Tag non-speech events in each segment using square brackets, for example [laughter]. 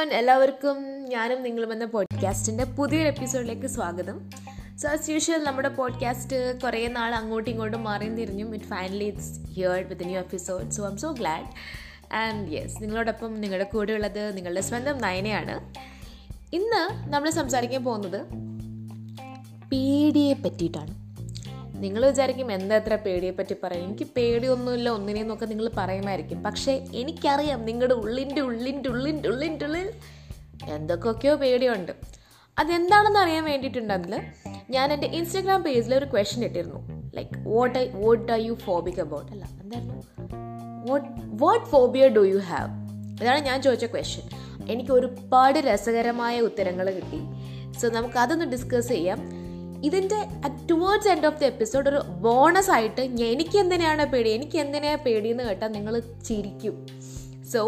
Everyone എല്ലാവർക്കും ഞാനും നിങ്ങളും എന്ന പോഡ്കാസ്റ്റിന്റെ പുതിയൊരു എപ്പിസോഡിലേക്ക് സ്വാഗതം. സോ ആസ് യൂഷ്വൽ നമ്മുടെ പോഡ്കാസ്റ്റ് കുറേ നാൾ അങ്ങോട്ടും ഇങ്ങോട്ടും മാറിയും തിരിഞ്ഞും. It finally it's here with new episode so I'm so glad and yes നിങ്ങളോടൊപ്പം നിങ്ങളുടെ കൂടെ ഉള്ളത് നിങ്ങളുടെ സ്വന്തം നയനയാണ്. ഇന്ന് നമ്മൾ സംസാരിക്കാൻ പോകുന്നത് പേടിയെ പറ്റിയിട്ടാണ്. നിങ്ങൾ വിചാരിക്കും എന്താ എത്ര പേടിയെ പറ്റി പറയും എനിക്ക് പേടിയൊന്നുമില്ല ഒന്നിനെന്നൊക്കെ നിങ്ങൾ പറയുമായിരിക്കും. പക്ഷേ എനിക്കറിയാം നിങ്ങളുടെ ഉള്ളിന്റെ ഉള്ളിന്റെ ഉള്ളിന്റെ ഉള്ളിന്റെ ഉള്ളിൽ എന്തൊക്കെയൊക്കെയോ പേടിയുണ്ട്. അതെന്താണെന്ന് അറിയാൻ വേണ്ടിയിട്ടുണ്ടെങ്കിൽ ഞാൻ എന്റെ ഇൻസ്റ്റഗ്രാം പേജിൽ ഒരു ക്വസ്റ്റ്യൻ ഇട്ടിരുന്നു. Like what I what are you phobic about അല്ല എന്തായിരുന്നു? What what phobia do you have ഇതാണ് ഞാൻ ചോദിച്ച ക്വസ്റ്റ്യൻ എനിക്ക് ഒരുപാട് രസകരമായ ഉത്തരങ്ങൾ കിട്ടി. സോ നമുക്ക് അതൊന്ന് ഡിസ്കസ് ചെയ്യാം. ഇതിന്റെ towards end of the episode ഒരു ബോണസ് ആയിട്ട് എനിക്ക് എന്തിനാണ് പേടി എനിക്ക് എന്തിനാണ് പേടിയെന്ന് കേട്ടാൽ നിങ്ങൾ ചിരിക്കും. സോ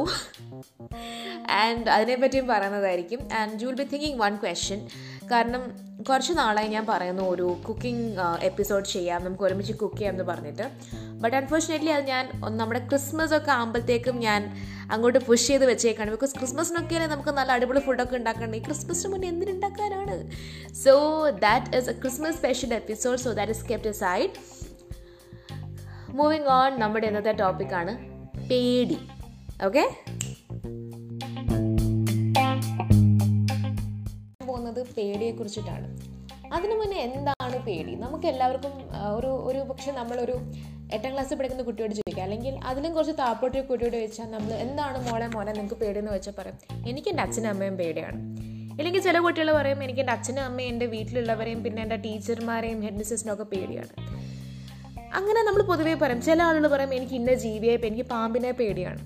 ആൻഡ് [laughs] അതിനെപ്പറ്റിയും പറയുന്നതായിരിക്കും and you will be thinking one question കാരണം കുറച്ച് നാളായി ഞാൻ പറയുന്നു ഒരു കുക്കിംഗ് എപ്പിസോഡ് ചെയ്യാം നമുക്ക് ഒരുമിച്ച് കുക്ക് ചെയ്യാം എന്ന് പറഞ്ഞിട്ട്. ബട്ട് അൺഫോർച്ചുനേറ്റ്ലി അത് ഞാൻ നമ്മുടെ ക്രിസ്മസ് ഒക്കെ ആകുമ്പോഴത്തേക്കും ഞാൻ അങ്ങോട്ട് പുഷ് ചെയ്ത് വെച്ചേക്കാണ്. ബിക്കോസ് ക്രിസ്മസിനൊക്കെ നമുക്ക് നല്ല അടിപൊളി ഫുഡൊക്കെ ഉണ്ടാക്കണം ഈ ക്രിസ്മസിന് മുന്നേ എന്തിനുണ്ടാക്കാനാണ് so that is a Christmas special episode so that is kept side moving on നമ്മുടെ ഇന്നത്തെ ടോപ്പിക്കാണ് പേടി. ഓക്കെ പോകുന്നത് പേടിയെ കുറിച്ചിട്ടാണ് അതിനു മുന്നേ എന്താണ് പേടി? നമുക്ക് എല്ലാവർക്കും ഒരു ഒരു പക്ഷെ നമ്മളൊരു എട്ടാം ക്ലാസ്സിൽ പഠിക്കുന്ന കുട്ടിയോട് ചോദിക്കുക അല്ലെങ്കിൽ അതിലും കുറച്ച് താപ്പൊട്ടിയ കുട്ടിയോട് ചോദിച്ചാൽ നമ്മൾ എന്താണ് മോളെ മോനെ നിങ്ങൾക്ക് പേടിയെന്ന് വെച്ചാൽ പറയും? എനിക്ക് എന്റെ അച്ഛനും അമ്മയും പേടിയാണ്. ഇല്ലെങ്കിൽ ചില കുട്ടികൾ പറയും എനിക്ക് എന്റെ അച്ഛനും അമ്മയും എന്റെ വീട്ടിലുള്ളവരെയും പിന്നെ എന്റെ ടീച്ചർമാരെയും ഹെഡ് മിസ്സസിനും ഒക്കെ പേടിയാണ്. അങ്ങനെ നമ്മൾ പൊതുവേ പറയും. ചില ആളുകൾ പറയും എനിക്ക് ഇന്ന ജീവിയെ എനിക്ക് പാമ്പിനെ പേടിയാണ്.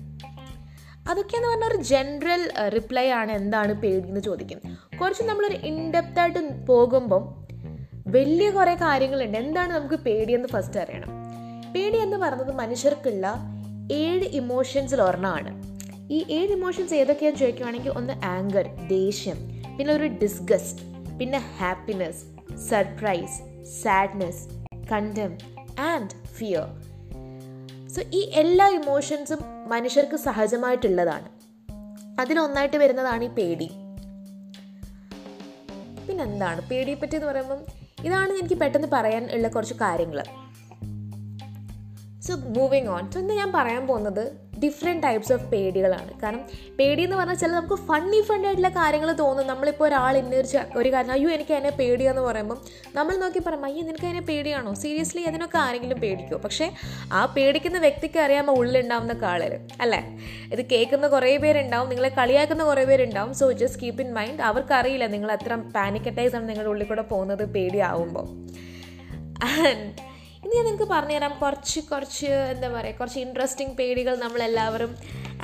അതൊക്കെയെന്ന് പറഞ്ഞാൽ ഒരു ജനറൽ റിപ്ലൈ ആണ് എന്താണ് പേടി എന്ന് ചോദിക്കും. കുറച്ച് നമ്മളൊരു ഇൻഡെപ്തായിട്ട് പോകുമ്പം വലിയ കുറേ കാര്യങ്ങളുണ്ട്. എന്താണ് നമുക്ക് പേടിയെന്ന് ഫസ്റ്റ് അറിയണം. പേടി എന്ന് പറയുന്നത് മനുഷ്യർക്കുള്ള ഏഴ് ഇമോഷൻസിൽ ഒരെണ്ണമാണ്. ഈ ഏഴ് ഇമോഷൻസ് ഏതൊക്കെയാണെന്ന് ചോദിക്കുവാണെങ്കിൽ ഒന്ന് ആങ്കർ ദേഷ്യം പിന്നെ ഒരു ഡിസ്ഗസ്റ്റ് പിന്നെ happiness surprise sadness contempt and fear so ഈ എല്ലാ ഇമോഷൻസും മനുഷ്യർക്ക് സഹജമായിട്ടുള്ളതാണ്. അതിലൊന്നായിട്ട് വരുന്നതാണ് ഈ പേടി. പിന്നെന്താണ്? പേടിയെ പറ്റി എന്ന് പറയുമ്പം ഇതാണ് എനിക്ക് പെട്ടെന്ന് പറയാൻ ഉള്ള കുറച്ച് കാര്യങ്ങൾ സോ മൂവിങ് ഓൺ സോ ഇന്ന് ഞാൻ പറയാൻ പോകുന്നത് ഡിഫറെന്റ് ടൈപ്സ് ഓഫ് പേടികളാണ്. കാരണം പേടി എന്ന് പറഞ്ഞാൽ ചില നമുക്ക് ഫണ്ണി ഫണ്ണി ആയിട്ടുള്ള കാര്യങ്ങൾ തോന്നും. നമ്മളിപ്പോൾ ഒരാൾ ഇന്നൊരു ഒരു കാര്യം അയ്യോ എനിക്ക് അതിനെ പേടിയാന്ന് പറയുമ്പം നമ്മൾ നോക്കി പറയും അയ്യോ നിനക്ക് അതിനെ പേടിയാണോ? സീരിയസ്ലി അതിനൊക്കെ ആരെങ്കിലും പേടിക്കുമോ പക്ഷേ ആ പേടിക്കുന്ന വ്യക്തിക്ക് അറിയാമോ ഉള്ളിലുണ്ടാവുന്ന കാളർ അല്ലേ? ഇത് കേൾക്കുന്ന കുറേ പേരുണ്ടാവും നിങ്ങളെ കളിയാക്കുന്ന കുറേ പേരുണ്ടാവും. So just keep in mind അവർക്കറിയില്ല നിങ്ങൾ അത്ര പാനിക് അറ്റാക്സ് ആണ് നിങ്ങളുടെ ഉള്ളിൽ കൂടെ പോകുന്നത് പേടിയാവുമ്പോൾ ആൻഡ് ഇനി ഞാൻ നിങ്ങൾക്ക് പറഞ്ഞുതരാം. കുറച്ച് കുറച്ച് എന്താ പറയുക കുറച്ച് ഇൻട്രസ്റ്റിംഗ് പേടികൾ നമ്മളെല്ലാവരും.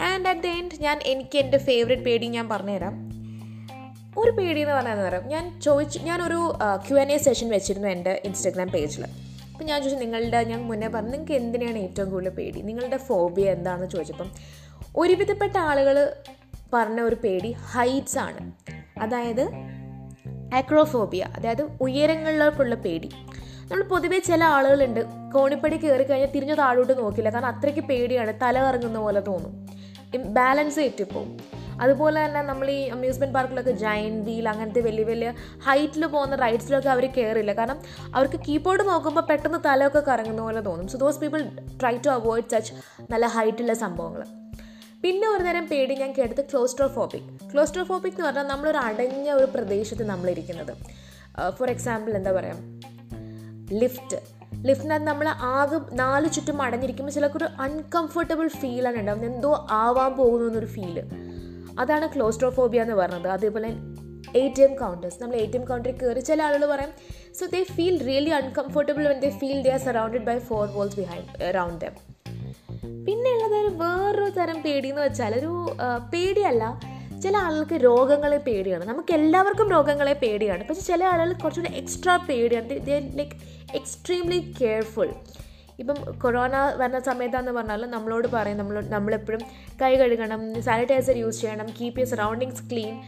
ആൻഡ് അറ്റ് ദ എൻഡ് ഞാൻ എനിക്ക് എന്റെ ഫേവറേറ്റ് പേടി ഞാൻ പറഞ്ഞുതരാം. ഒരു പേടി എന്ന് പറഞ്ഞാൽ എന്താ പറയാം ഞാൻ ചോദിച്ചു ഞാനൊരു ക്യു എൻ എ സെഷൻ വെച്ചിരുന്നു എന്റെ ഇൻസ്റ്റാഗ്രാം പേജിൽ അപ്പം ഞാൻ ചോദിച്ചു നിങ്ങളുടെ ഞാൻ മുന്നേ പറഞ്ഞു നിങ്ങൾക്ക് എന്തിനാണ് ഏറ്റവും കൂടുതൽ പേടി? നിങ്ങളുടെ ഫോബിയ എന്താണെന്ന് ചോദിച്ചപ്പം ഒരുവിധപ്പെട്ട ആളുകൾ പറഞ്ഞ ഒരു പേടി ഹൈറ്റ്സ് ആണ്. അതായത് ആക്രോഫോബിയ അതായത് ഉയരങ്ങളിലേക്കുള്ള പേടി. നമ്മൾ പൊതുവേ ചില ആളുകളുണ്ട്. കോണിപ്പടി കയറി കഴിഞ്ഞാൽ തിരിഞ്ഞു താഴോട്ട് നോക്കില്ല. കാരണം അത്രയ്ക്ക് പേടിയാണ്. തല കറങ്ങുന്ന പോലെ തോന്നും. ബാലൻസ് തെറ്റിപ്പോവും അതുപോലെ തന്നെ നമ്മൾ ഈ അമ്യൂസ്മെന്റ് പാർക്കിലൊക്കെ ജൈൻ വീൽ അങ്ങനത്തെ വലിയ വലിയ ഹൈറ്റിൽ പോകുന്ന റൈഡ്സിലൊക്കെ അവർ കയറില്ല കാരണം അവർക്ക് കീബോർഡ് നോക്കുമ്പോൾ പെട്ടെന്ന് തലയൊക്കെ കറങ്ങുന്ന പോലെ തോന്നും. So those people try to avoid such നല്ല ഹൈറ്റുള്ള സംഭവങ്ങൾ പിന്നെ ഒരു നേരം പേടി ഞാൻ കേട്ടത് ക്ലോസ്ട്രോഫോബിക് ക്ലോസ്ട്രോഫോബിക് എന്ന് പറഞ്ഞാൽ നമ്മളൊരു അടഞ്ഞ ഒരു പ്രദേശത്ത് നമ്മളിരിക്കുന്നത്. ഫോർ എക്സാമ്പിൾ എന്താ പറയുക ലിഫ്റ്റ് ലിഫ്റ്റിനകത്ത് നമ്മൾ ആകെ നാല് ചുറ്റും അടഞ്ഞിരിക്കുമ്പോൾ ചിലർക്കൊരു അൺകംഫർട്ടബിൾ ഫീലാണ് ഉണ്ടാവുന്നത്. എന്തോ ആവാൻ പോകുന്നു എന്നൊരു ഫീൽ അതാണ് ക്ലോസ്ട്രോഫോബിയ എന്ന് പറയുന്നത്. അതേപോലെ എ ടി എം കൗണ്ടേഴ്സ് നമ്മൾ എ ടി എം കൗണ്ടറിൽ കയറി ചില ആളുകൾ പറയും so they feel really uncomfortable when they feel they are surrounded by four walls behind around them പിന്നെ ഉള്ളത് വേറൊരു തരം പേടി എന്ന് വെച്ചാൽ ഒരു പേടിയല്ല. ചില ആളുകൾക്ക് രോഗങ്ങളെ പേടിയാണ്. നമുക്ക് എല്ലാവർക്കും രോഗങ്ങളെ പേടിയാണ്. പക്ഷെ ചില ആളുകൾ കുറച്ചുകൂടി എക്സ്ട്രാ പേടിയാണ്. ലൈക്ക് എക്സ്ട്രീംലി കെയർഫുൾ ഇപ്പം കൊറോണ വരുന്ന സമയത്താന്ന് പറഞ്ഞാൽ നമ്മളോട് പറയും. നമ്മൾ നമ്മളെപ്പോഴും കൈ കഴുകണം സാനിറ്റൈസർ യൂസ് ചെയ്യണം കീപ്പ് യു സറൗണ്ടിങ്സ് ക്ലീൻ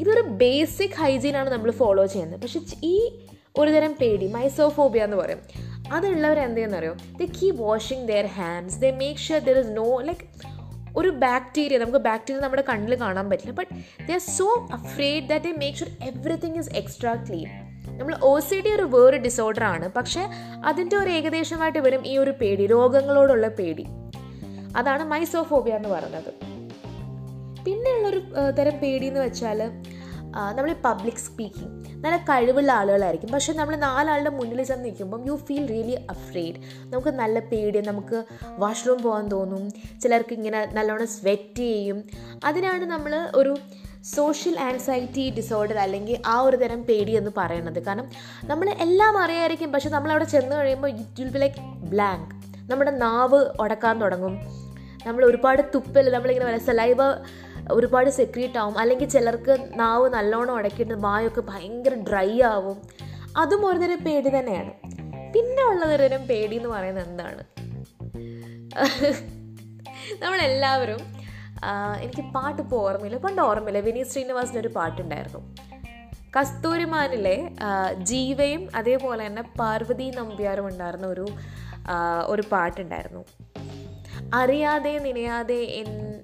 ഇതൊരു ബേസിക് ഹൈജീനാണ് നമ്മൾ ഫോളോ ചെയ്യുന്നത്. പക്ഷെ ഈ ഒരുതരം പേടി മൈസോഫോബിയ എന്ന് പറയും. അതുള്ളവർ the they keep washing their hands the make sure there is no like ഒരു ബാക്ടീരിയ നമുക്ക് ബാക്ടീരിയ നമ്മുടെ കണ്ണിൽ കാണാൻ പറ്റില്ല. But they are so afraid that they make sure everything is extra clean നമ്മൾ ഒ സി ഡി ഒരു വേറെ disorder ആണ്. പക്ഷേ അതിന്റെ ഒരു ഏകദേശമായിട്ട് വരും ഈ ഒരു പേടി രോഗങ്ങളോടുള്ള പേടി. അതാണ് മൈസോഫോബിയ എന്ന് പറയുന്നത്. പിന്നെയുള്ളൊരു തരം പേടി എന്ന് വെച്ചാൽ നമ്മൾ പബ്ലിക് സ്പീക്കിംഗ് നല്ല കഴിവുള്ള ആളുകളായിരിക്കും. പക്ഷേ നമ്മൾ നാലാളുടെ മുന്നിൽ ചെന്ന് നിൽക്കുമ്പം യു ഫീൽ റിയലി അഫ്രെയ്ഡ് നമുക്ക് നല്ല പേടി നമുക്ക് വാഷ്റൂം പോകാൻ തോന്നും. ചിലർക്ക് ഇങ്ങനെ നല്ലോണം സ്വെറ്റ് ചെയ്യും. അതിനാണ് നമ്മൾ ഒരു സോഷ്യൽ ആൻസൈറ്റി ഡിസോർഡർ അല്ലെങ്കിൽ ആ ഒരു തരം പേടി എന്ന് പറയുന്നത്. കാരണം നമ്മൾ എല്ലാം അറിയായിരിക്കും പക്ഷെ നമ്മൾ അവിടെ ചെന്ന് കഴിയുമ്പോൾ it will be like blank നമ്മുടെ നാവ് ഉടക്കാൻ തുടങ്ങും. നമ്മൾ ഒരുപാട് തുപ്പൽ നമ്മളിങ്ങനെ വല്ല സലൈവ ഒരുപാട് സെക്രീറ്റ് ആവും. അല്ലെങ്കിൽ ചിലർക്ക് നാവ് നല്ലോണം ഉടക്കിയിട്ട് വായൊക്കെ ഭയങ്കര ഡ്രൈ ആവും. അതും ഒരു തരം പേടി തന്നെയാണ്. പിന്നെ ഉള്ളതൊരു പേടി എന്ന് പറയുന്നത് എന്താണ്? [laughs] നമ്മളെല്ലാവരും എനിക്ക് പാട്ട് ഇപ്പോൾ ഓർമ്മയില്ല. പണ്ട് ഓർമ്മയില്ല. വിനീത് ശ്രീനിവാസിന്റെ ഒരു പാട്ടുണ്ടായിരുന്നു. കസ്തൂരിമാനിലെ ജീവയും അതേപോലെ തന്നെ പാർവതി നമ്പ്യാരും ഉണ്ടായിരുന്ന ഒരു ഒരു പാട്ടുണ്ടായിരുന്നു. അറിയാതെ നിനയാതെ എൻ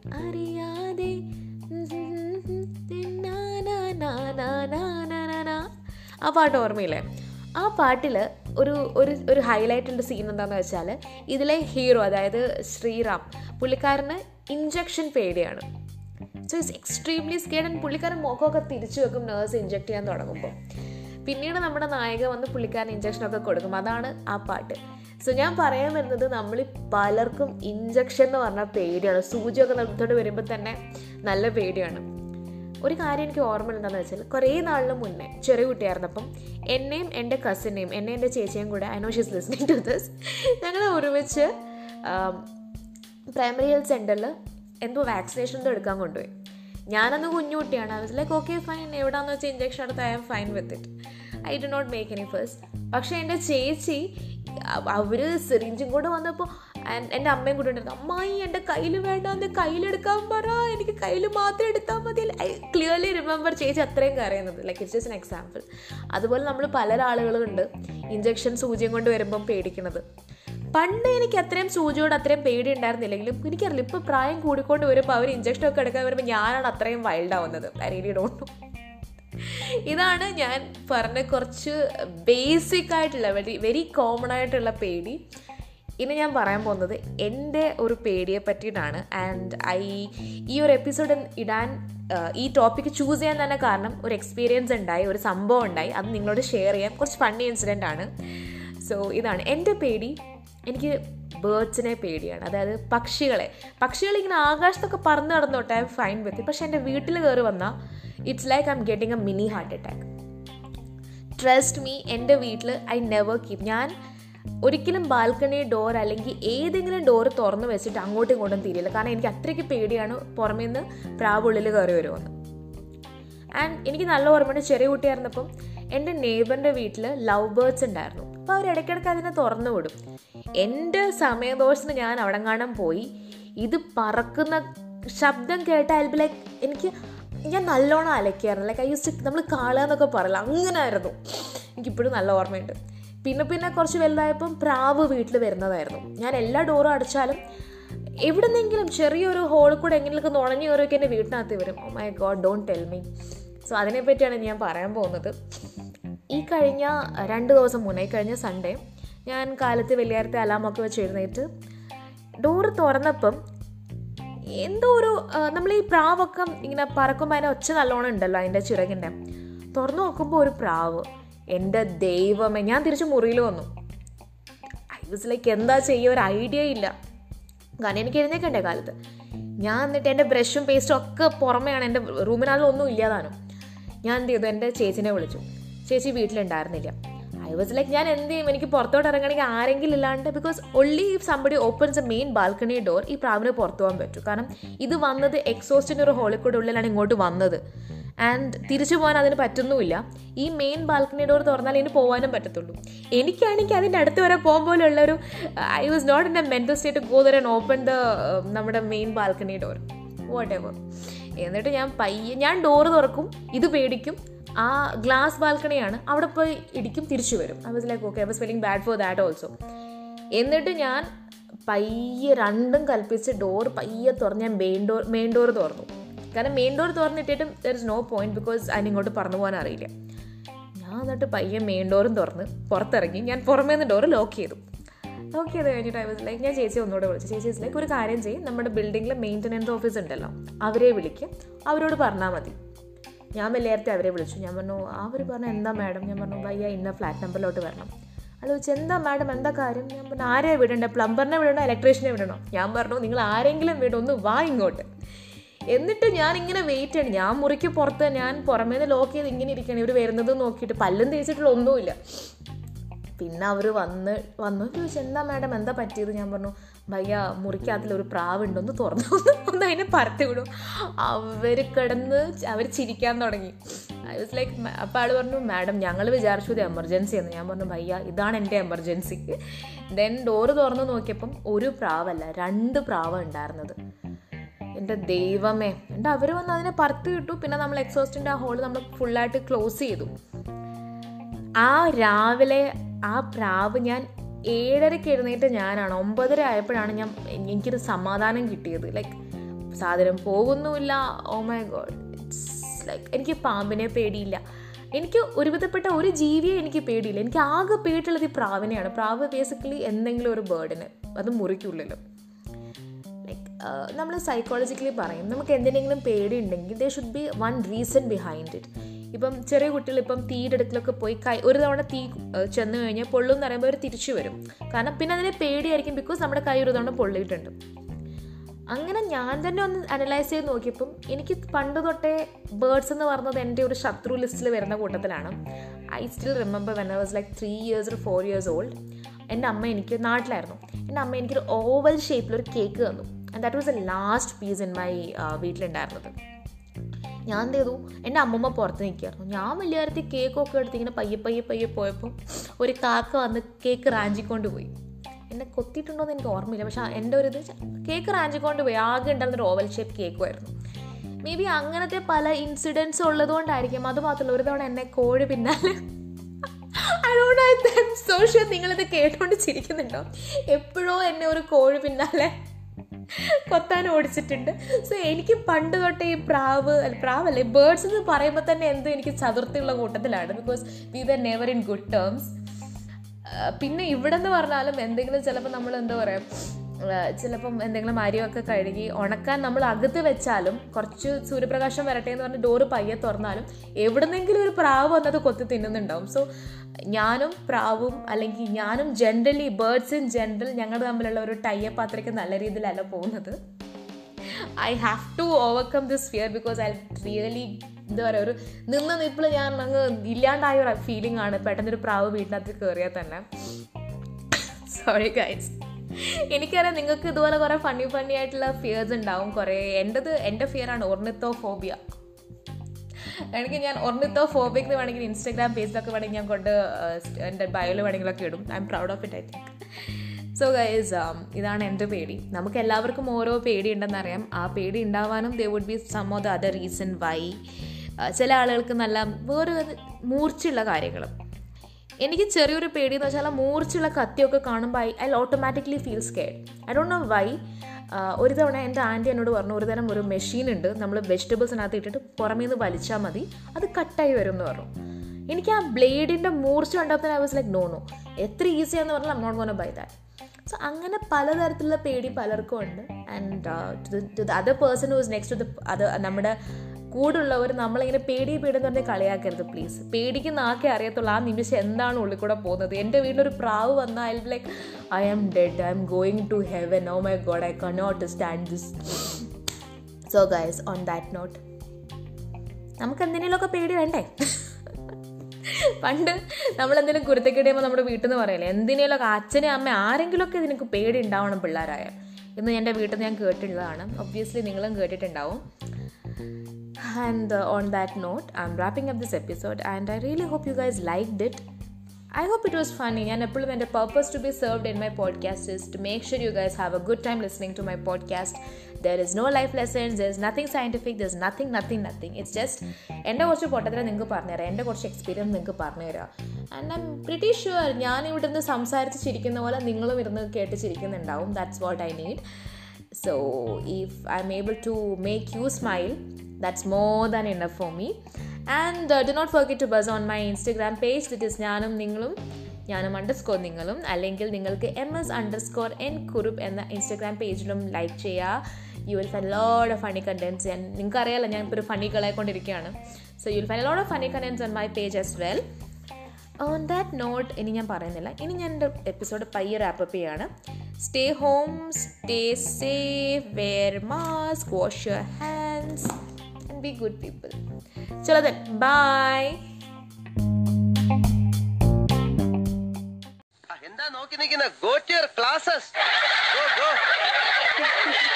ആ പാട്ട് ഓർമ്മയില്ലേ? ആ പാട്ടിൽ ഒരു ഒരു ഒരു ഹൈലൈറ്റിന്റെ സീൻ എന്താണെന്ന് വെച്ചാൽ ഇതിലെ ഹീറോ അതായത് ശ്രീറാം പുള്ളിക്കാരന് ഇഞ്ചക്ഷൻ പേടിയാണ്. So it's extremely scared and പുള്ളിക്കാരൻ മുഖമൊക്കെ തിരിച്ചു വെക്കും നേഴ്സ് ഇഞ്ചക്ട് ചെയ്യാൻ തുടങ്ങുമ്പോൾ പിന്നീട് നമ്മുടെ നായക വന്ന് പുള്ളിക്കാരൻ ഇഞ്ചക്ഷനൊക്കെ കൊടുക്കും. അതാണ് ആ പാട്ട്. സോ ഞാൻ പറയാൻ വരുന്നത് നമ്മൾ പലർക്കും ഇഞ്ചക്ഷൻ എന്ന് പറഞ്ഞാൽ പേടിയാണ്. സൂചിയൊക്കെ നിർത്തോട്ട് വരുമ്പോൾ തന്നെ നല്ല പേടിയാണ്. ഒരു കാര്യം എനിക്ക് ഓർമ്മ എന്താണെന്ന് വെച്ചാൽ കുറേ നാളിന് മുന്നേ ചെറിയ കുട്ടിയായിരുന്നപ്പം എന്നെയും എന്റെ കസിനെയും എന്നെ എന്റെ ചേച്ചിയും കൂടെ I know she's listening to this ഞങ്ങൾ ഒരുമിച്ച് പ്രൈമറി ഹെൽത്ത് സെന്ററിൽ എന്തോ വാക്സിനേഷൻ എന്തോ എടുക്കാൻ കൊണ്ടുപോയി. ഞാനന്ന് കുഞ്ഞുകുട്ടിയാണ്. ഐ ലൈക്ക് ഓക്കെ ഫൈൻ എവിടെയാണെന്ന് വെച്ചാൽ ഇഞ്ചക്ഷൻ എടുത്ത്? I am fine with it I do not make any fuss പക്ഷേ എന്റെ ചേച്ചി അവർ സിറിഞ്ചും കൂടെ വന്നപ്പോൾ എന്റെ അമ്മയും കൂടെ ഉണ്ടായിരുന്നു. അമ്മായി എന്റെ കയ്യിൽ വേണ്ട എന്റെ കയ്യിലെടുക്കാൻ പറ. എനിക്ക് കയ്യിൽ മാത്രം എടുത്താൽ മതി. ഐ ക്ലിയർലി റിമെമ്പർ ചേച്ചി അത്രയും കറിയുന്നത് like it's just an example അതുപോലെ നമ്മൾ പല ആളുകളുണ്ട് ഇഞ്ചക്ഷൻ സൂചിയും കൊണ്ട് വരുമ്പം പേടിക്കുന്നത് പണ്ട് എനിക്ക് അത്രയും സൂചിയോട് അത്രയും പേടി ഉണ്ടായിരുന്നില്ലെങ്കിലും എനിക്കറിയില്ല. ഇപ്പോൾ പ്രായം കൂടിക്കൊണ്ട് വരുമ്പോൾ അവർ ഇഞ്ചക്ഷൻ ഒക്കെ എടുക്കാൻ വരുമ്പോൾ ഞാനാണ് അത്രയും വൈൽഡ് ആവുന്നത്. ഐ റിയലി ഡോണ്ട് നോ ഇതാണ് ഞാൻ പറഞ്ഞ കുറച്ച് ബേസിക് ആയിട്ടുള്ള വെരി വെരി കോമൺ ആയിട്ടുള്ള പേടി. ഇനി ഞാൻ പറയാൻ പോകുന്നത് എന്റെ ഒരു പേടിയെ പറ്റിയിട്ടാണ്. ആൻഡ് ഐ ഈ ഒരു എപ്പിസോഡ് ഇടാൻ ഈ ടോപ്പിക്ക് ചൂസ് ചെയ്യാൻ തന്നെ കാരണം ഒരു എക്സ്പീരിയൻസ് ഉണ്ടായി ഒരു സംഭവം ഉണ്ടായി. അത് നിങ്ങളോട് ഷെയർ ചെയ്യാൻ കുറച്ച് ഫണ്ണി ഇൻസിഡന്റ് ആണ്. സോ ഇതാണ് എന്റെ പേടി. എനിക്ക് ബേർഡ്സിനെ പേടിയാണ്. അതായത് പക്ഷികളെ. പക്ഷികൾ ഇങ്ങനെ ആകാശത്തൊക്കെ പറന്ന് നടന്നോട്ടെ ഐ എം ഫൈൻ വിത്ത് പക്ഷെ എന്റെ വീട്ടിൽ കയറി വന്നാൽ it's like I'm getting a mini heart attack trust me എന്റെ വീട്ടിൽ ഐ നെവർ കീപ് ഞാൻ ഒരിക്കലും ബാൽക്കണി ഡോർ അല്ലെങ്കിൽ ഏതെങ്കിലും ഡോർ തുറന്നു വെച്ചിട്ട് അങ്ങോട്ടും ഇങ്ങോട്ടും തിരിയില്ല. കാരണം എനിക്ക് അത്രയ്ക്ക് പേടിയാണ് പുറമേ നിന്ന് പ്രാവുള്ളിൽ കയറി വരുമെന്ന്. ആൻഡ് എനിക്ക് നല്ല ഓർമ്മയുണ്ട് ചെറിയ കുട്ടിയായിരുന്നപ്പം എന്റെ നെയ്ബറിന്റെ വീട്ടിൽ ലവ് ബേർഡ്സ് ഉണ്ടായിരുന്നു. അപ്പോൾ അവർ ഇടയ്ക്കിടയ്ക്ക് അതിനെ തുറന്നു വിടും. എന്റെ സമയദോഷത്തിന് ഞാൻ അവിടെ കാണാൻ പോയി ഇത് പറക്കുന്ന ശബ്ദം കേട്ട കേട്ടാൽ ലൈക്ക് എനിക്ക് ഞാൻ നല്ലോണം അലക്കിയായിരുന്നു ലൈക്ക് ഐ യൂസ് നമ്മൾ കാളുക എന്നൊക്കെ പറയില്ല? അങ്ങനെ ആയിരുന്നു എനിക്കിപ്പോഴും നല്ല ഓർമ്മയുണ്ട്. പിന്നെ പിന്നെ കുറച്ച് വലുതായപ്പം പ്രാവ് വീട്ടിൽ വരുന്നതായിരുന്നു. ഞാൻ എല്ലാ ഡോറും അടച്ചാലും എവിടെന്നെങ്കിലും ചെറിയൊരു ഹോളിൽ കൂടെ എങ്ങനെയൊക്കെ നുണഞ്ഞു കയറിയൊക്കെ എന്റെ വീട്ടിനകത്ത് വരും. ഓ my God don't tell me so അതിനെപ്പറ്റിയാണ് ഞാൻ പറയാൻ പോകുന്നത്. ഈ കഴിഞ്ഞ രണ്ട് ദിവസം മുന്നേ ഈ കഴിഞ്ഞ സൺഡേ ഞാൻ കാലത്ത് വെള്ളിയാരത്തെ അലാമൊക്കെ വെച്ച് എഴുന്നേറ്റ് ഡോറ് തുറന്നപ്പം എന്തോ ഒരു നമ്മൾ ഈ പ്രാവൊക്കെ ഇങ്ങനെ പറക്കുമ്പോൾ അതിന്റെ ഒച്ച നല്ലോണം ഉണ്ടല്ലോ അതിന്റെ ചിറകിന്റെ തുറന്നു നോക്കുമ്പോൾ ഒരു പ്രാവ്. എന്റെ ദൈവമേ ഞാൻ തിരിച്ച് മുറിയിൽ വന്നു. ഐ വാസ് ലൈക്ക് എന്താ ചെയ്യുക ഒരു ഐഡിയ ഇല്ല. കാരണം എനിക്ക് എഴുന്നേക്കണ്ടേ കാലത്ത്? ഞാൻ എന്നിട്ട് എന്റെ ബ്രഷും പേസ്റ്റും ഒക്കെ പുറമെയാണ് എന്റെ റൂമിനാളിലൊന്നും ഇല്ലാതാനും. ഞാൻ എന്ത് ചെയ്തു? എന്റെ ചേച്ചിനെ വിളിച്ചു. ചേച്ചി വീട്ടിലുണ്ടായിരുന്നില്ല. ഐ വാസ് ലൈക്ക് ഞാൻ എന്ത് ചെയ്യും? എനിക്ക് പുറത്തോട്ട് ഇറങ്ങണമെങ്കിൽ ആരെങ്കിലും ഇല്ലാണ്ട് because only if somebody opens a main balcony door ഈ പ്രാവിന് പുറത്തു പോകാൻ പറ്റും. കാരണം ഇത് വന്നത് എക്സോസ്റ്റിന്റെ ഒരു ഹോളിക്കൂടെ ഉള്ളിലാണ് ഇങ്ങോട്ട് വന്നത്. ആൻഡ് തിരിച്ചു പോകാൻ അതിന് പറ്റുന്നുമില്ല. ഈ മെയിൻ ബാൽക്കണി ഡോർ തുറന്നാൽ ഇനി പോകാനും പറ്റത്തുള്ളൂ. എനിക്കാണെങ്കിൽ അതിന്റെ അടുത്ത് വരെ പോകാൻ പോലുള്ള ഒരു I was not in a mental state go there and open the നമ്മുടെ main balcony door whatever എന്നിട്ട് ഞാൻ പയ്യെ ഞാൻ ഡോറ് തുറക്കും ഇത് പേടിക്കും. ആ ഗ്ലാസ് ബാൽക്കണിയാണ് അവിടെ പോയി ഇടിക്കും തിരിച്ചു വരും. I was like okay I was feeling bad for that also എന്നിട്ട് ഞാൻ പയ്യെ രണ്ടും കൽപ്പിച്ച് ഡോർ പയ്യെ തുറന്ന് ഞാൻ മെയിൻ ഡോർ മെയിൻ ഡോർ തുറന്നു. കാരണം main door തുറന്നിട്ടിട്ടും there is no point because അതിനിങ്ങോട്ട് പറഞ്ഞു പോകാൻ അറിയില്ല. ഞാൻ എന്നിട്ട് പയ്യെ മെയിൻ ഡോറും തുറന്ന് പുറത്തിറങ്ങി. ഞാൻ പുറമേ നിന്ന് ഡോർ ലോക്ക് ചെയ്തു. ലോക്ക് ചെയ്ത് കഴിഞ്ഞിട്ട് ഐ വാസ് ലൈക്ക് ഞാൻ ചേച്ചി ഒന്നുകൂടെ വിളിച്ചു. ചേച്ചി ലൈക്ക് ഒരു കാര്യം ചെയ്യും. നമ്മുടെ ബിൽഡിങ്ങിൽ മെയിന്റനൻസ് ഓഫീസ് ഉണ്ടല്ലോ. അവരെ വിളിക്കും. അവരോട് പറഞ്ഞാൽ മതി. ഞാൻ വെള്ളിയാരത്തെ അവരെ വിളിച്ചു. ഞാൻ പറഞ്ഞു അവർ പറഞ്ഞു എന്താ മാഡം? ഞാൻ പറഞ്ഞു ഭയ്യ ഇന്ന ഫ്ലാറ്റ് നമ്പറിലോട്ട് വരണം. അത് ചോദിച്ചു എന്താ മാഡം? എന്താ കാര്യം? ഞാൻ പറഞ്ഞു ആരെ വിടണ്ടേ? പ്ലംബറിനെ വിടണോ? ഇലക്ട്രീഷ്യനെ വിടണോ? ഞാൻ പറഞ്ഞു നിങ്ങൾ ആരെങ്കിലും വിടും ഒന്ന് വാ ഇങ്ങോട്ട്. എന്നിട്ട് ഞാൻ ഇങ്ങനെ വെയിറ്റ് ആണ് ഞാൻ മുറിക്ക് പുറത്ത് ഞാൻ പുറമേ നിന്ന് ലോക്ക് ചെയ്ത് ഇങ്ങനെ ഇരിക്കണം. ഇവർ വരുന്നത് നോക്കിയിട്ട് പല്ലും തേച്ചിട്ടുള്ള ഒന്നുമില്ല. പിന്നെ അവർ വന്ന് വന്നു ചോദിച്ചു എന്താ മാഡം? എന്താ പറ്റിയത്? ഞാൻ പറഞ്ഞു ഭയ്യ മുറിക്കകത്തിലൊരു പ്രാവുണ്ട് ഒന്ന് തുറന്നു. [laughs] ഒന്ന് അതിനെ പറത്തി വിടും. അവർ കിടന്ന് അവർ ചിരിക്കാൻ തുടങ്ങി. ഐ വാസ് ലൈക്ക് അപ്പോൾ ആൾ പറഞ്ഞു മാഡം ഞങ്ങൾ വിചാരിച്ചു ഇത് എമർജൻസി എന്ന് ഞാൻ പറഞ്ഞു ഭയ്യ ഇതാണ് എന്റെ എമർജൻസി ദെൻ ഡോറ് തുറന്ന് നോക്കിയപ്പം ഒരു പ്രാവല്ല രണ്ട് പ്രാവ് ഉണ്ടായിരുന്നത്. എന്റെ ദൈവമേ. എന്റെ അവർ വന്ന് അതിനെ പറത്തി വിട്ടു. പിന്നെ നമ്മൾ എക്സോസ്റ്റിന്റെ ആ ഹോൾ നമ്മൾ ഫുള്ളായിട്ട് ക്ലോസ് ചെയ്തു. ആ രാവിലെ ആ പ്രാവ് ഞാൻ ഏഴരയ്ക്ക് എഴുന്നേറ്റ് ഞാനാണ്. ഒമ്പതര ആയപ്പോഴാണ് ഞാൻ എനിക്കൊരു സമാധാനം കിട്ടിയത്. ലൈക്ക് സാധനം പോകുന്നുമില്ല. Oh my God it's like എനിക്ക് പാമ്പിനെ പേടിയില്ല. എനിക്ക് ഒരുവിധപ്പെട്ട ഒരു ജീവിയെ എനിക്ക് പേടിയില്ല. എനിക്ക് ആകെ പേടിയുള്ളത് ഈ പ്രാവിനെയാണ്. പ്രാവ് ബേസിക്കലി എന്തെങ്കിലും ഒരു ബേർഡിന് അത് മുറിക്കുള്ളിലും. ലൈക്ക് നമ്മൾ സൈക്കോളജിക്കലി പറയും. നമുക്ക് എന്തിനെങ്കിലും പേടിയുണ്ടെങ്കിൽ they should be one reason behind it ഇപ്പം ചെറിയ കുട്ടികൾ ഇപ്പം തീയുടെ അടുക്കലൊക്കെ പോയി കൈ ഒരു തവണ തീ ചെന്ന് കഴിഞ്ഞാൽ പൊള്ളും എന്ന് പറയുമ്പോൾ അവർ തിരിച്ചു വരും. കാരണം പിന്നെ അതിനെ പേടിയായിരിക്കും ബിക്കോസ് നമ്മുടെ കൈ ഒരു തവണ പൊള്ളിയിട്ടുണ്ട്. അങ്ങനെ ഞാൻ തന്നെ ഒന്ന് അനലൈസ് ചെയ്ത് നോക്കിയപ്പം എനിക്ക് പണ്ട് തൊട്ടേ ബേർഡ്സ് എന്ന് പറഞ്ഞത് എന്റെ ഒരു ശത്രു ലിസ്റ്റിൽ വരുന്ന കൂട്ടത്തിലാണ്. I still remember when I was like three years ഒരു ഫോർ ഇയേഴ്സ് ഓൾഡ് എന്റെ അമ്മ എനിക്ക് നാട്ടിലായിരുന്നു. എന്റെ അമ്മ എനിക്കൊരു ഓവൽ ഷേപ്പിലൊരു കേക്ക് തന്നു. And that was a last piece in my വീട്ടിലുണ്ടായിരുന്നത്. ഞാൻ എന്ത് ചെയ്തു എന്റെ അമ്മമ്മ പുറത്ത് നിൽക്കുകയായിരുന്നു ഞാൻ വലിയ കാര്യത്തിൽ കേക്കൊക്കെ എടുത്ത് ഇങ്ങനെ പയ്യെ പയ്യെ പയ്യെ പോയപ്പോൾ ഒരു കാക്ക വന്ന് കേക്ക് റാഞ്ചിക്കൊണ്ട് പോയി. എന്നെ കൊത്തിയിട്ടുണ്ടോ എന്ന് എനിക്ക് ഓർമ്മയില്ല. പക്ഷേ എന്റെ ഒരു ഇത് കേക്ക് റാഞ്ചിക്കൊണ്ട് പോയി. ആകെ ഉണ്ടായിരുന്ന ഒരു ഓവൽ ഷേപ്പ് കേക്കുമായിരുന്നു മേ ബി അങ്ങനത്തെ പല ഇൻസിഡൻസ് ഉള്ളതുകൊണ്ടായിരിക്കും. അത് മാത്രമല്ല ഒരു തവണ എന്നെ കോഴി പിന്നാലെ [laughs] അതുകൊണ്ട് സോഷ്യൽ നിങ്ങളിത് കേട്ടോണ്ട് ചിരിക്കുന്നുണ്ടോ? എപ്പോഴോ എന്നെ ഒരു കോഴി പിന്നാലെ കൊത്താൻ ഓടിച്ചിട്ടുണ്ട്. സോ എനിക്ക് പണ്ട് തൊട്ടേ ഈ പ്രാവ് പ്രാവല്ലേ ബേർഡ്സ് എന്ന് പറയുമ്പോൾ തന്നെ എന്തോ എനിക്ക് ചതുർത്തിയുള്ള കൂട്ടത്തിലാണ്. Because we were never in good terms പിന്നെ ഇവിടെ എന്ന് പറഞ്ഞാലും എന്തെങ്കിലും ചിലപ്പോൾ നമ്മൾ എന്താ പറയുക ചിലപ്പം എന്തെങ്കിലും അരിയൊക്കെ കഴുകി ഉണക്കാൻ നമ്മൾ അകത്ത് വെച്ചാലും കുറച്ച് സൂര്യപ്രകാശം വരട്ടെ എന്ന് പറഞ്ഞ് ഡോറ് പയ്യെ തുറന്നാലും എവിടെന്നെങ്കിലും ഒരു പ്രാവ് വന്നത് കൊത്തി തിന്നുന്നുണ്ടാവും. സോ ഞാനും പ്രാവും അല്ലെങ്കിൽ ഞാനും ജനറലി ബേർഡ്സ് ഇൻ ജനറൽ ഞങ്ങൾ തമ്മിലുള്ള ഒരു ടൈപ്പ് അത്രയ്ക്ക് നല്ല രീതിയിലല്ല പോകുന്നത്. I have to overcome this fear because I really എന്താ പറയുക ഒരു നിന്ന് നിപ്പിൾ ഞാൻ അങ്ങ് ഇല്ലാണ്ടായ ഒരു ഫീലിംഗ് ആണ് പെട്ടെന്നൊരു പ്രാവ് വീട്ടിനകത്ത് കയറിയാൽ തന്നെ. സോറി ഗൈസ് എനിക്കറിയാം നിങ്ങൾക്ക് ഇതുപോലെ കുറേ ഫണ്ണി ഫണ്ണി ആയിട്ടുള്ള ഫിയേഴ്സ് ഉണ്ടാവും കുറേ. എന്റെത് എന്റെ ഫിയറാണ് ഒർണിത്തോ ഫോബിയ എനിക്ക് ഞാൻ ഒർണിത്തോ ഫോബിക് എന്ന് വേണമെങ്കിൽ ഇൻസ്റ്റാഗ്രാം പേജിലൊക്കെ വേണമെങ്കിൽ ഞാൻ കൊണ്ട് എന്റെ ബയോയിൽ വേണമെങ്കിലൊക്കെ ഇടും. I'm proud of it I think so guys ഇതാണ് എന്റെ പേടി. നമുക്ക് എല്ലാവർക്കും ഓരോ പേടി ഉണ്ടെന്ന് അറിയാം. ആ പേടി ഉണ്ടാവാനും they would be some of the other reason why ചില ആളുകൾക്ക് നല്ല വേറെ മൂർച്ചയുള്ള കാര്യങ്ങൾ എനിക്ക് ചെറിയൊരു പേടി എന്ന് വെച്ചാൽ മൂർച്ചയുള്ള കത്തിയൊക്കെ കാണുമ്പോൾ I I automatically feel scared I don't know why ഒരു തവണ എന്റെ ആന്റി എന്നോട് പറഞ്ഞു ഒരു തരം ഒരു മെഷീൻ ഉണ്ട് നമ്മൾ വെജിറ്റബിൾസിനകത്ത് ഇട്ടിട്ട് പുറമേ നിന്ന് വലിച്ചാൽ മതി അത് കട്ടായി വരും എന്ന് പറഞ്ഞു. എനിക്ക് ആ ബ്ലേഡിന്റെ മൂർച്ച കണ്ടപ്പോൾ I was like no no എത്ര ഈസിയാന്ന് പറഞ്ഞാൽ I'm not gone by that so അങ്ങനെ പലതരത്തിലുള്ള പേടി പലർക്കും ഉണ്ട്. And to the other person who's next to the അത് നമ്മുടെ കൂടുള്ളവർ നമ്മളിങ്ങനെ പേടി പേടെന്ന് പറഞ്ഞാൽ കളിയാക്കരുത് പ്ലീസ് പേടിക്കുന്ന ആക്കെ അറിയത്തുള്ളൂ. ആ നിമിഷം എന്താണ് ഉള്ളിൽ കൂടെ പോകുന്നത്? എന്റെ വീട്ടിലൊരു പ്രാവ് വന്നാൽ I like I am dead I'm going to heaven oh my God I cannot stand this so guys on that note നമുക്ക് എന്തിനേലൊക്കെ പേടി വേണ്ടേ? പണ്ട് നമ്മൾ എന്തെങ്കിലും കുരുത്തക്കേടിയുമ്പോൾ നമ്മുടെ വീട്ടിൽ നിന്ന് പറയല്ലേ എന്തിനേലൊക്കെ അച്ഛനെ അമ്മ ആരെങ്കിലുമൊക്കെ ഇതിനൊക്കെ പേടി ഉണ്ടാവണം പിള്ളേരായ. ഇന്ന് എന്റെ വീട്ടിൽ നിന്ന് ഞാൻ കേട്ടിട്ടുള്ളതാണ്. ഒബ്വിയസ്ലി നിങ്ങളും കേട്ടിട്ടുണ്ടാവും. And uh, on that note, I'm wrapping up this episode, and I really hope you guys liked it. I hope it was funny ഞാൻ എപ്പോഴും എന്റെ purpose to be served in my podcast is to make sure you guys have a good time listening to my podcast there is no life lessons there is nothing scientific there is nothing nothing nothing it's just എന്റെ കുറച്ച് പൊട്ടത്തിനെ നിങ്ങൾക്ക് പറഞ്ഞുതരാം എന്റെ കുറച്ച് experience നിങ്ങൾക്ക് പറഞ്ഞുതരാം. And I'm pretty sure ഞാൻ ഇവിടെ സംസാരിച്ച് ചിരിക്കുന്ന പോലെ നിങ്ങളും ഇരുന്ന് കേട്ട് ചിരിക്കുന്നുണ്ടാവും. That's what I need so if I'm able to make you smile that's more than for for me and do not forget to buzz on my Instagram page, that is ഞാനും നിങ്ങളും ഞാനും അണ്ടർസ്കോർ നിങ്ങളും. അല്ലെങ്കിൽ നിങ്ങൾക്ക് M S underscore N Kurup എന്ന Instagram പേജിലും like ചെയ്യുക you will find load of funny contents ഞാൻ നിങ്ങൾക്ക് അറിയാമല്ലോ ഞാൻ ഇപ്പോൾ ഒരു funny കളയക്കൊണ്ടിരിക്കുകയാണ് so you will find load of funny contents on my page as well on that note ഇനി ഞാൻ പറയുന്നില്ല. ഇനി ഞാൻ എന്റെ എപ്പിസോഡ് പയ്യെ റാപ്പ് ചെയ്യാണ്. Stay home, stay safe, wear mask, wash your hands, and be good people. Chala then, bye. Go to your classes. Go, go. [laughs]